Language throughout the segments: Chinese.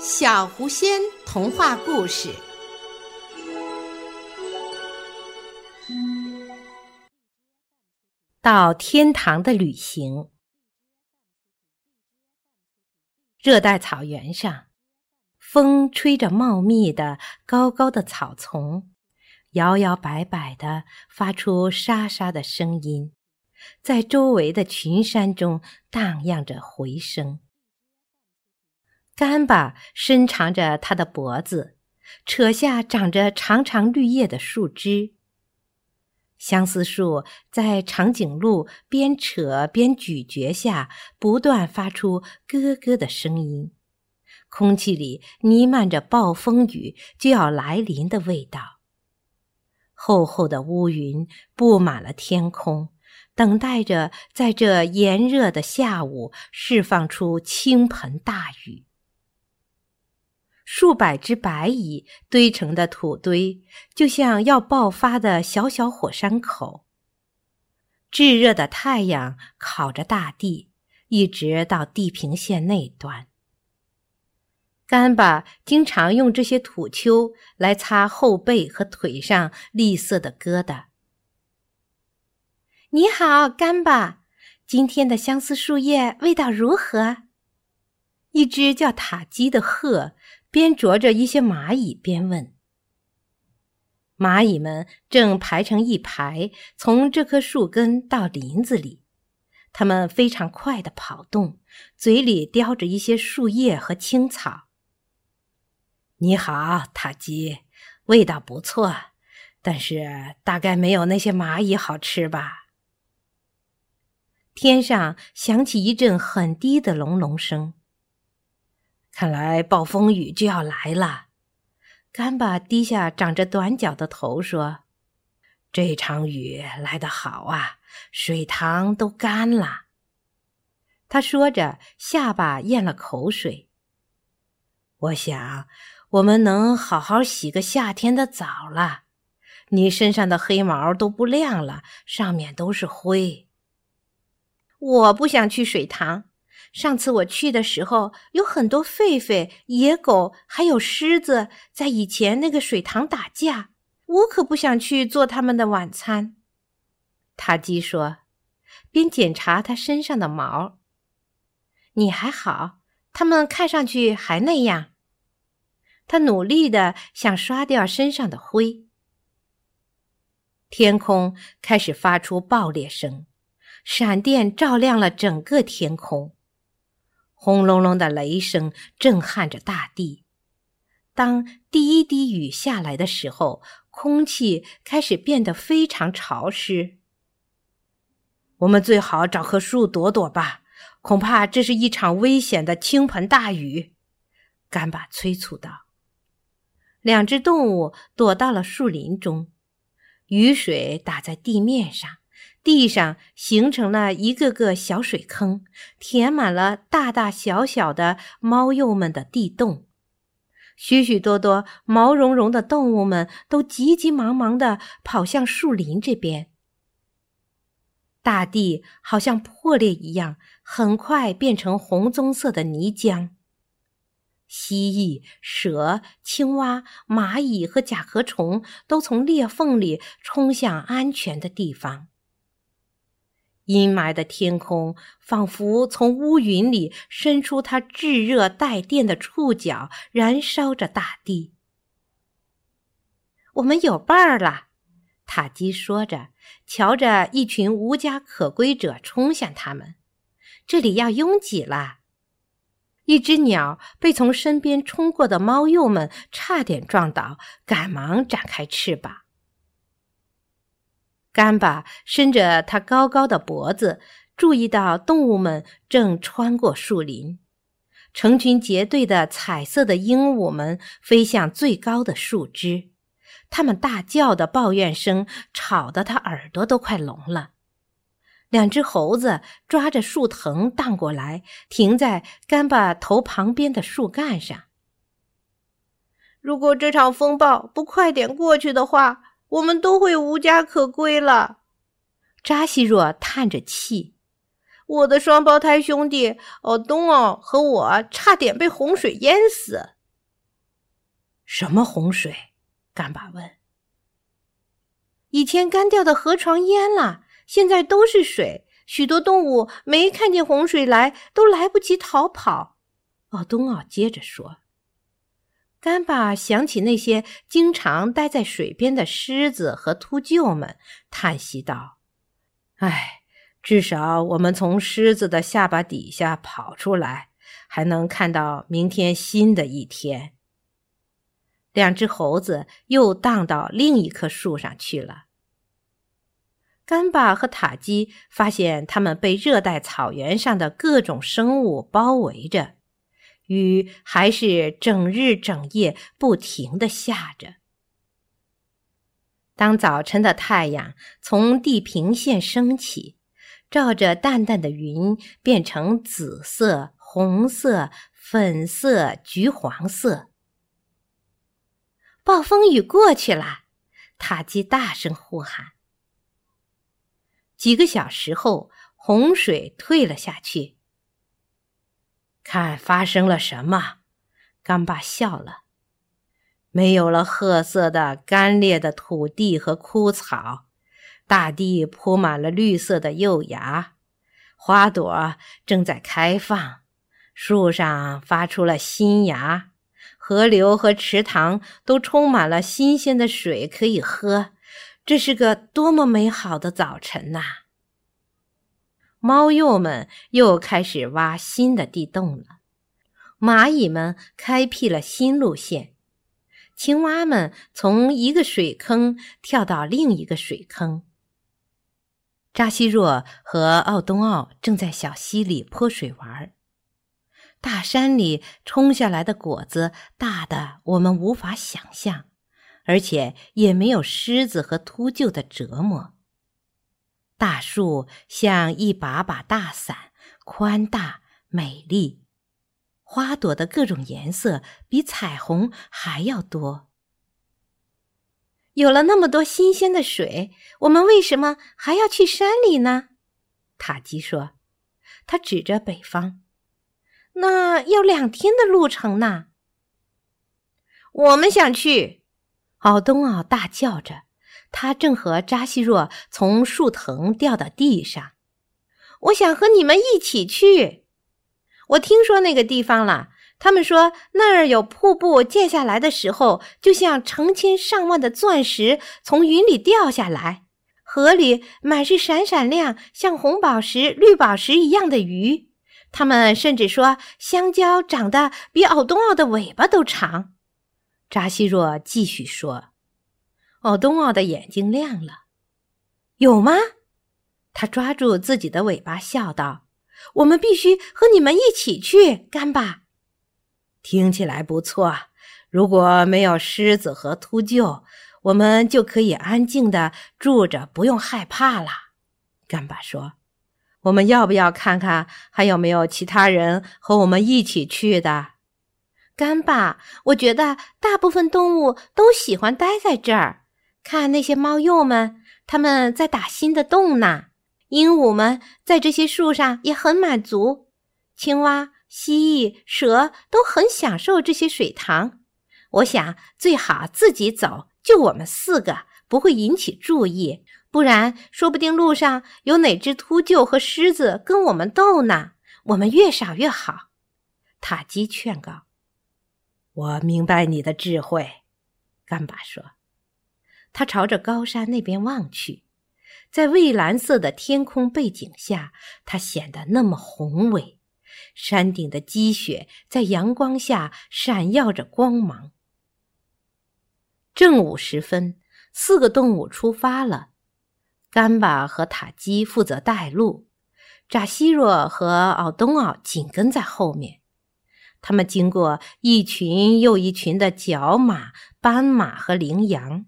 小狐仙童话故事。到天堂的旅行。热带草原上，风吹着茂密的、高高的草丛，摇摇摆摆的发出沙沙的声音，在周围的群山中荡漾着回声。干巴伸长着它的脖子，扯下长着长长绿叶的树枝。相思树在长颈鹿边扯边咀嚼下，不断发出咯咯的声音。空气里弥漫着暴风雨就要来临的味道。厚厚的乌云布满了天空，等待着在这炎热的下午释放出倾盆大雨。数百只白蚁堆成的土堆，就像要爆发的小小火山口。炙热的太阳烤着大地，一直到地平线那端。干巴经常用这些土丘来擦后背和腿上栗色的疙瘩。你好，干巴，今天的相思树叶味道如何？一只叫塔基的鹤。边啄着一些蚂蚁，边问：“蚂蚁们正排成一排，从这棵树根到林子里。它们非常快的跑动，嘴里叼着一些树叶和青草。”“你好，塔基，味道不错，但是大概没有那些蚂蚁好吃吧？”天上响起一阵很低的隆隆声。看来暴风雨就要来了。干巴低下长着短角的头说：“这场雨来得好啊，水塘都干了。”他说着，下巴咽了口水。我想，我们能好好洗个夏天的澡了。你身上的黑毛都不亮了，上面都是灰。我不想去水塘。上次我去的时候，有很多狒狒、野狗，还有狮子，在以前那个水塘打架。我可不想去做他们的晚餐。”塔基说，边检查他身上的毛。“你还好，他们看上去还那样。”他努力的想刷掉身上的灰。天空开始发出爆裂声，闪电照亮了整个天空。轰隆隆的雷声震撼着大地。当第一滴雨下来的时候，空气开始变得非常潮湿。我们最好找棵树躲躲吧，恐怕这是一场危险的倾盆大雨。”干巴催促道。两只动物躲到了树林中，雨水打在地面上。地上形成了一个个小水坑，填满了大大小小的猫鼬们的地洞。许许多多毛茸茸的动物们都急急忙忙地跑向树林这边。大地好像破裂一样，很快变成红棕色的泥浆。蜥蜴、蛇、青蛙、蚂蚁和甲壳虫都从裂缝里冲向安全的地方。阴霾的天空仿佛从乌云里伸出它炙热带电的触角，燃烧着大地。我们有伴儿了，塔基说着，瞧着一群无家可归者冲向他们。这里要拥挤了。一只鸟被从身边冲过的猫鼬们差点撞倒，赶忙展开翅膀。干巴伸着它高高的脖子，注意到动物们正穿过树林，成群结队的彩色的鹦鹉们飞向最高的树枝，它们大叫的抱怨声吵得他耳朵都快聋了。两只猴子抓着树藤荡过来，停在干巴头旁边的树干上。如果这场风暴不快点过去的话，我们都会无家可归了，扎西若叹着气。我的双胞胎兄弟奥东奥和我差点被洪水淹死。什么洪水？干巴问。以前干掉的河床淹了，现在都是水。许多动物没看见洪水来，都来不及逃跑。奥东奥接着说。干巴想起那些经常待在水边的狮子和秃鹫们，叹息道：“唉，至少我们从狮子的下巴底下跑出来，还能看到明天新的一天。”两只猴子又荡到另一棵树上去了。干巴和塔基发现，他们被热带草原上的各种生物包围着。雨还是整日整夜不停的下着。当早晨的太阳从地平线升起，照着淡淡的云，变成紫色、红色、粉色、橘黄色。暴风雨过去了，塔基大声呼喊。几个小时后，洪水退了下去。看发生了什么？干爸笑了。没有了褐色的干裂的土地和枯草，大地铺满了绿色的幼芽，花朵正在开放，树上发出了新芽，河流和池塘都充满了新鲜的水可以喝。这是个多么美好的早晨呐！猫鼬们又开始挖新的地洞了，蚂蚁们开辟了新路线，青蛙们从一个水坑跳到另一个水坑。扎西若和奥东奥正在小溪里泼水玩，大山里冲下来的果子大的我们无法想象，而且也没有狮子和秃鹫的折磨。大树像一把把大伞，宽大美丽，花朵的各种颜色比彩虹还要多。有了那么多新鲜的水，我们为什么还要去山里呢？塔基说，他指着北方，那要两天的路程呢。我们想去，奥东奥大叫着。他正和扎西若从树藤掉到地上，我想和你们一起去。我听说那个地方了，他们说那儿有瀑布，溅下来的时候就像成千上万的钻石从云里掉下来。河里满是闪闪亮、像红宝石、绿宝石一样的鱼。他们甚至说香蕉长得比奥东奥的尾巴都长。扎西若继续说。奥东奥的眼睛亮了，有吗？他抓住自己的尾巴，笑道：“我们必须和你们一起去，干巴。”听起来不错。如果没有狮子和秃鹫，我们就可以安静的住着，不用害怕了。干巴说：“我们要不要看看还有没有其他人和我们一起去的？”干巴，我觉得大部分动物都喜欢待在这儿。看那些猫鼬们，他们在打新的洞呢。鹦鹉们在这些树上也很满足。青蛙、蜥蜴、蛇都很享受这些水塘。我想最好自己走，就我们四个，不会引起注意。不然，说不定路上有哪只秃鹫和狮子跟我们斗呢。我们越少越好。塔基劝告：“我明白你的智慧。”干巴说。他朝着高山那边望去，在蔚蓝色的天空背景下，它显得那么宏伟。山顶的积雪在阳光下闪耀着光芒。正午时分，四个动物出发了。甘巴和塔基负责带路，扎西若和奥东奥紧跟在后面。他们经过一群又一群的角马、斑马和羚羊。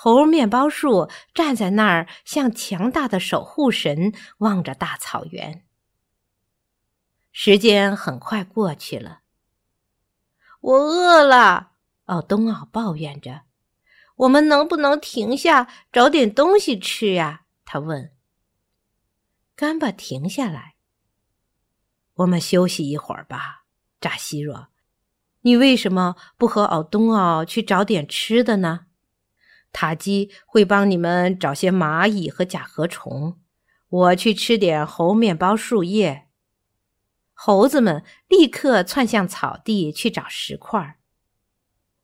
猴面包树站在那儿，像强大的守护神，望着大草原。时间很快过去了，我饿了。奥东奥抱怨着：“我们能不能停下，找点东西吃呀？”他问。干巴停下来。我们休息一会儿吧，扎西若。你为什么不和奥东奥去找点吃的呢？塔基会帮你们找些蚂蚁和甲壳虫。我去吃点猴面包树叶。猴子们立刻窜向草地去找石块。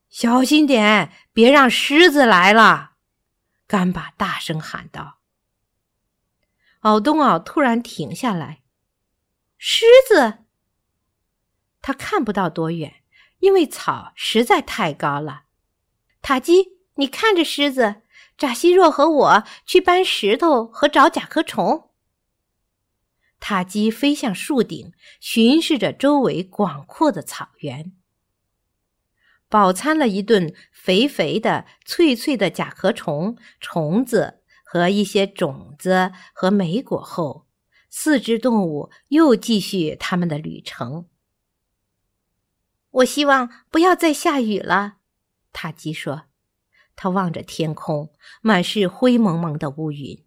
小心点，别让狮子来了！干巴大声喊道。奥东奥突然停下来。狮子，他看不到多远，因为草实在太高了。塔基，你看着狮子。扎西若和我去搬石头和找甲壳虫。塔基飞向树顶，巡视着周围广阔的草原。饱餐了一顿肥肥的、脆脆的甲壳虫、虫子和一些种子和莓果后。四只动物又继续他们的旅程。我希望不要再下雨了，塔基说。他望着天空，满是灰蒙蒙的乌云。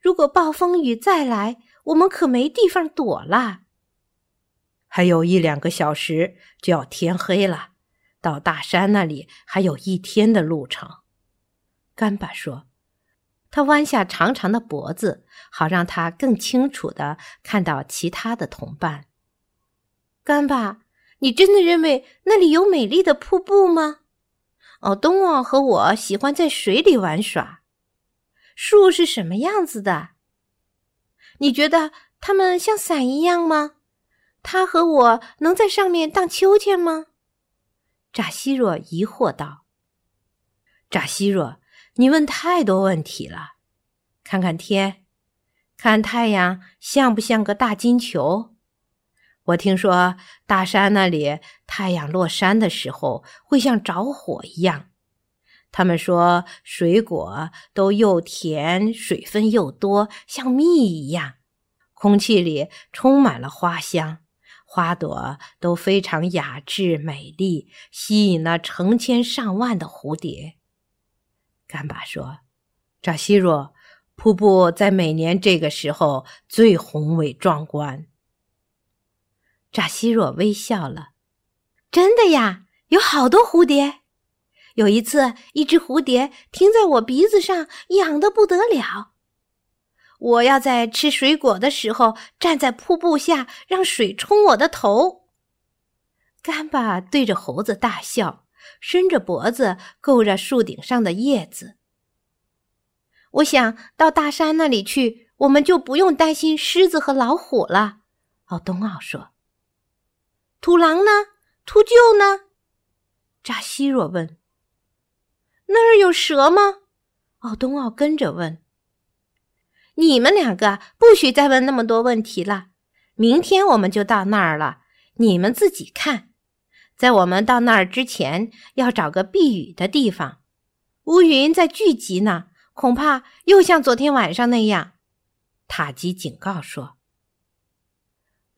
如果暴风雨再来，我们可没地方躲了。还有一两个小时就要天黑了，到大山那里还有一天的路程。干巴说。他弯下长长的脖子，好让他更清楚的看到其他的同伴。干巴，你真的认为那里有美丽的瀑布吗？哦，东奥和我喜欢在水里玩耍。树是什么样子的？你觉得它们像伞一样吗？他和我能在上面荡秋千吗？扎西若疑惑道。扎西若。你问太多问题了，看看天，看太阳像不像个大金球？我听说大山那里太阳落山的时候会像着火一样。他们说水果都又甜，水分又多，像蜜一样。空气里充满了花香，花朵都非常雅致美丽，吸引了成千上万的蝴蝶。干巴说：“扎西若，瀑布在每年这个时候最宏伟壮观。”扎西若微笑了：“真的呀，有好多蝴蝶。有一次，一只蝴蝶停在我鼻子上，痒得不得了。我要在吃水果的时候站在瀑布下，让水冲我的头。”干巴对着猴子大笑。伸着脖子够着树顶上的叶子。我想到大山那里去，我们就不用担心狮子和老虎了。奥东奥说：“土狼呢？秃鹫呢？”扎西若问。“那儿有蛇吗？”奥东奥跟着问。“你们两个不许再问那么多问题了。明天我们就到那儿了，你们自己看。”在我们到那儿之前，要找个避雨的地方。乌云在聚集呢，恐怕又像昨天晚上那样。塔吉警告说：“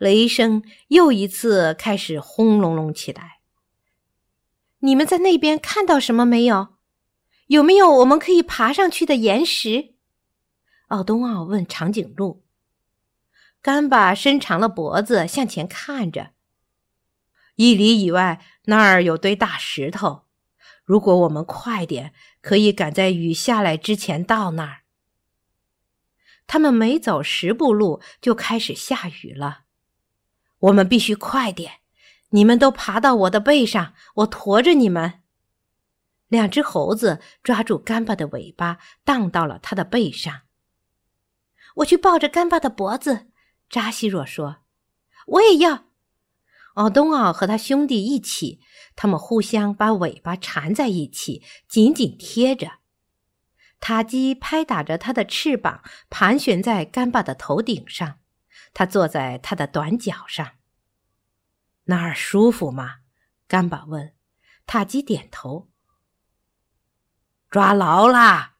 雷声又一次开始轰隆隆起来。你们在那边看到什么没有？有没有我们可以爬上去的岩石？”奥东奥问长颈鹿。干巴伸长了脖子向前看着。一里以外，那儿有堆大石头。如果我们快点，可以赶在雨下来之前到那儿。他们没走十步路，就开始下雨了。我们必须快点！你们都爬到我的背上，我驮着你们。两只猴子抓住干巴的尾巴，荡到了他的背上。我去抱着干巴的脖子。扎西若说：“我也要。”奥东奥和他兄弟一起，他们互相把尾巴缠在一起，紧紧贴着。塔基拍打着他的翅膀，盘旋在干巴的头顶上。他坐在他的短脚上。那儿舒服吗？干巴问。塔基点头。抓牢啦！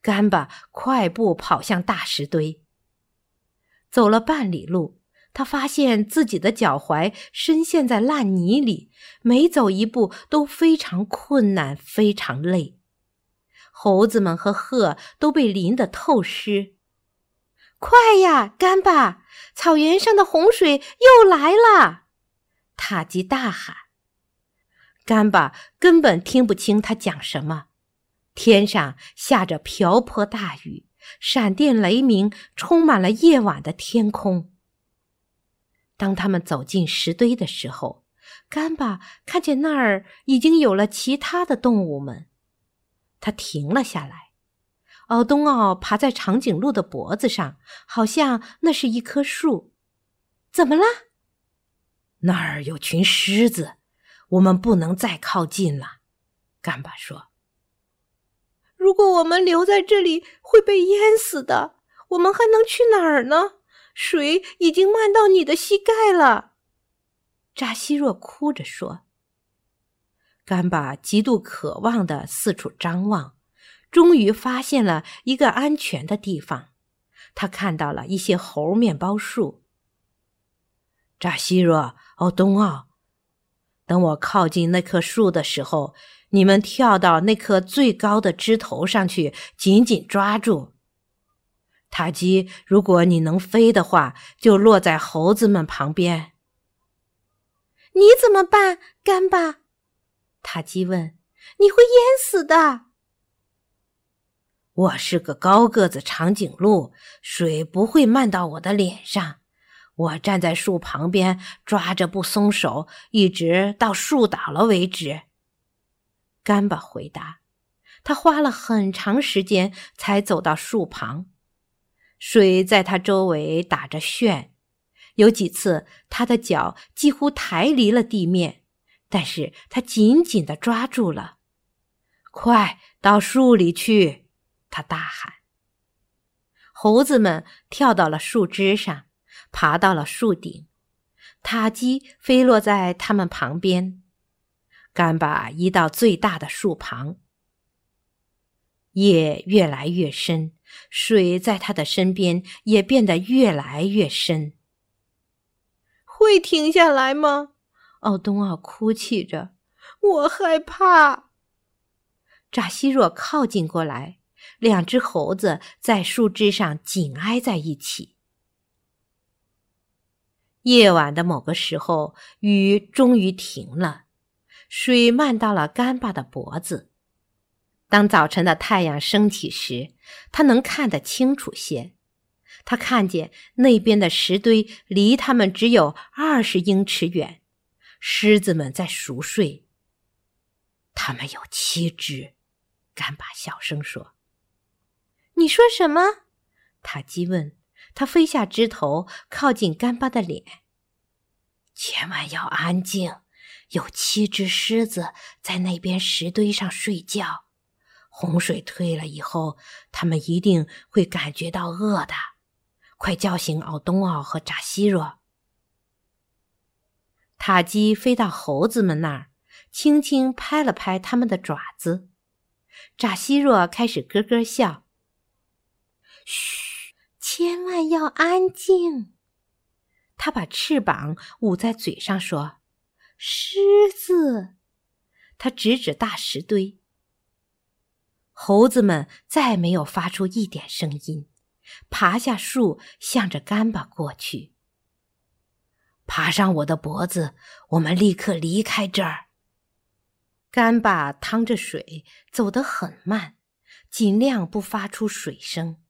干巴快步跑向大石堆。走了半里路。他发现自己的脚踝深陷在烂泥里，每走一步都非常困难，非常累。猴子们和鹤都被淋得透湿。快呀，干巴！草原上的洪水又来了！塔吉大喊。干巴根本听不清他讲什么。天上下着瓢泼大雨，闪电雷鸣，充满了夜晚的天空。当他们走进石堆的时候，干巴看见那儿已经有了其他的动物们，他停了下来。奥东奥爬在长颈鹿的脖子上，好像那是一棵树。怎么了？那儿有群狮子，我们不能再靠近了。干巴说：“如果我们留在这里，会被淹死的。我们还能去哪儿呢？水已经漫到你的膝盖了。”扎西若哭着说。干巴极度渴望的四处张望。终于发现了一个安全的地方，他看到了一些猴面包树。扎西若、奥东奥，等我靠近那棵树的时候，你们跳到那棵最高的枝头上去，紧紧抓住。塔基，如果你能飞的话，就落在猴子们旁边。你怎么办，干巴？塔基问。你会淹死的。我是个高个子长颈鹿，水不会漫到我的脸上。我站在树旁边，抓着不松手，一直到树倒了为止。干巴回答。他花了很长时间才走到树旁，水在他周围打着旋，有几次他的脚几乎抬离了地面，但是他紧紧的抓住了。快到树里去！他大喊：“猴子们跳到了树枝上，爬到了树顶，塔基飞落在他们旁边。干巴移到最大的树旁。夜越来越深，水在他的身边也变得越来越深。会停下来吗？”奥东奥哭泣着：“我害怕。”扎西若靠近过来。两只猴子在树枝上紧挨在一起。夜晚的某个时候，雨终于停了，水漫到了干巴的脖子。当早晨的太阳升起时，他能看得清楚些。他看见那边的石堆离他们只有二十英尺远，狮子们在熟睡。他们有七只，干巴小声说。你说什么？塔基问。他飞下枝头，靠近干巴的脸。千万要安静，有七只狮子在那边石堆上睡觉。洪水退了以后，他们一定会感觉到饿的。快叫醒奥东奥和扎西若。塔基飞到猴子们那儿，轻轻拍了拍它们的爪子。扎西若开始咯咯笑。嘘，千万要安静。他把翅膀捂在嘴上说：“狮子。”他指指大石堆。猴子们再没有发出一点声音，爬下树，向着干巴过去。爬上我的脖子，我们立刻离开这儿。干巴趟着水，走得很慢，尽量不发出水声。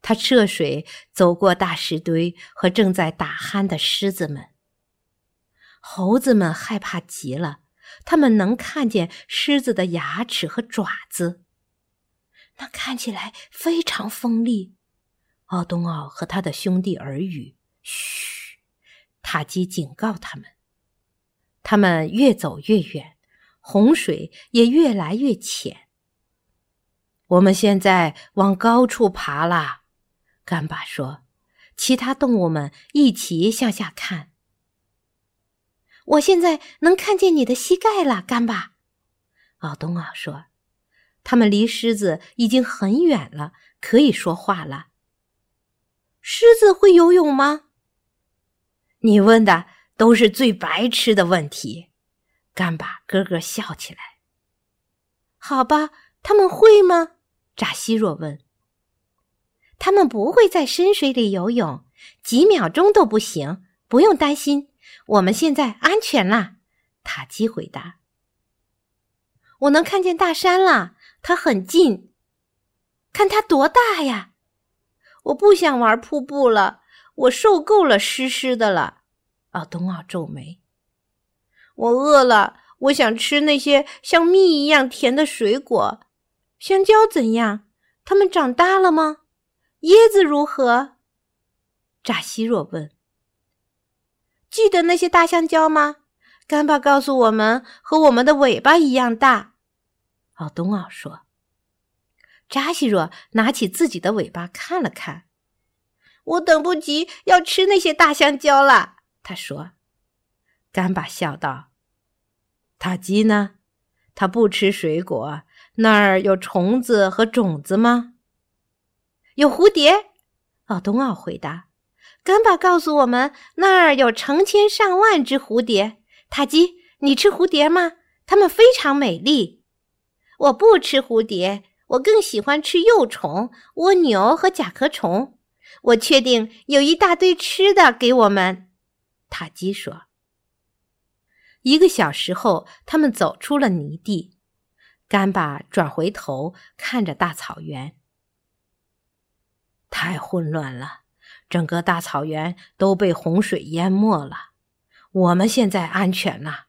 他涉水走过大石堆和正在打鼾的狮子们。猴子们害怕极了，他们能看见狮子的牙齿和爪子，那看起来非常锋利。奥东奥和他的兄弟耳语：“嘘！”塔基警告他们。他们越走越远，洪水也越来越浅。我们现在往高处爬了。干巴说：“其他动物们一起向下看。我现在能看见你的膝盖了，干巴。”奥东奥说：“他们离狮子已经很远了，可以说话了。狮子会游泳吗？”你问的都是最白痴的问题。干巴咯咯笑起来。好吧，他们会吗？扎西若问。他们不会在深水里游泳，几秒钟都不行。不用担心，我们现在安全啦。塔基回答：“我能看见大山了，它很近，看它多大呀！我不想玩瀑布了，我受够了湿湿的了。”奥东奥皱眉：“我饿了，我想吃那些像蜜一样甜的水果。香蕉怎样？它们长大了吗？椰子如何？”扎西若问。记得那些大香蕉吗？干巴告诉我们，和我们的尾巴一样大。奥东奥说：“扎西若拿起自己的尾巴看了看，我等不及要吃那些大香蕉了。”他说。干巴笑道：“塔基呢？他不吃水果。那儿有虫子和种子吗？”有蝴蝶。奥东奥回答。干巴告诉我们，那儿有成千上万只蝴蝶。塔基，你吃蝴蝶吗？它们非常美丽。我不吃蝴蝶，我更喜欢吃幼虫、蜗牛和甲壳虫。我确定有一大堆吃的给我们。塔基说。一个小时后，他们走出了泥地。干巴转回头看着大草原，太混乱了。整个大草原都被洪水淹没了，我们现在安全了。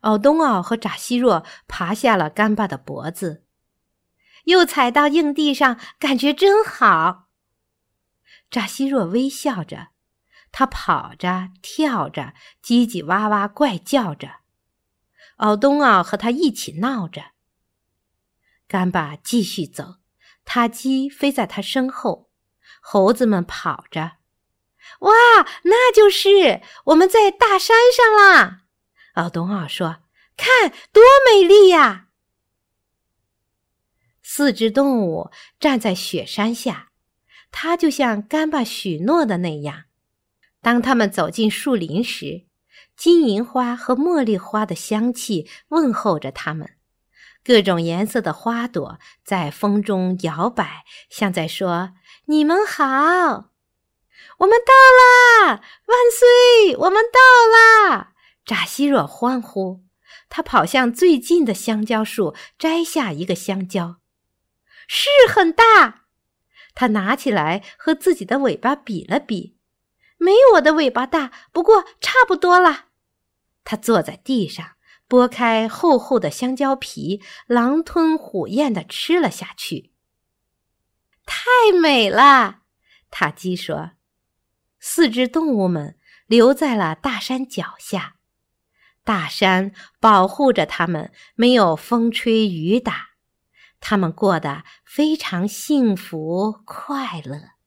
奥东奥和扎西若爬下了干巴的脖子，又踩到硬地上，感觉真好。扎西若微笑着，他跑着、跳着，叽叽哇哇怪叫着。奥东奥和他一起闹着。干巴继续走，塔鸡飞在他身后。猴子们跑着，哇，那就是我们在大山上啦！奥东奥说：“看，多美丽呀！”四只动物站在雪山下，它就像干巴许诺的那样。当他们走进树林时，金银花和茉莉花的香气问候着他们。各种颜色的花朵在风中摇摆，像在说：“你们好，我们到啦！万岁，我们到啦！”扎西若欢呼，他跑向最近的香蕉树，摘下一个香蕉，是很大。他拿起来和自己的尾巴比了比，没我的尾巴大，不过差不多了。他坐在地上。剥开厚厚的香蕉皮，狼吞虎咽地吃了下去。太美了，塔基说。四只动物们留在了大山脚下，大山保护着它们，没有风吹雨打，它们过得非常幸福快乐。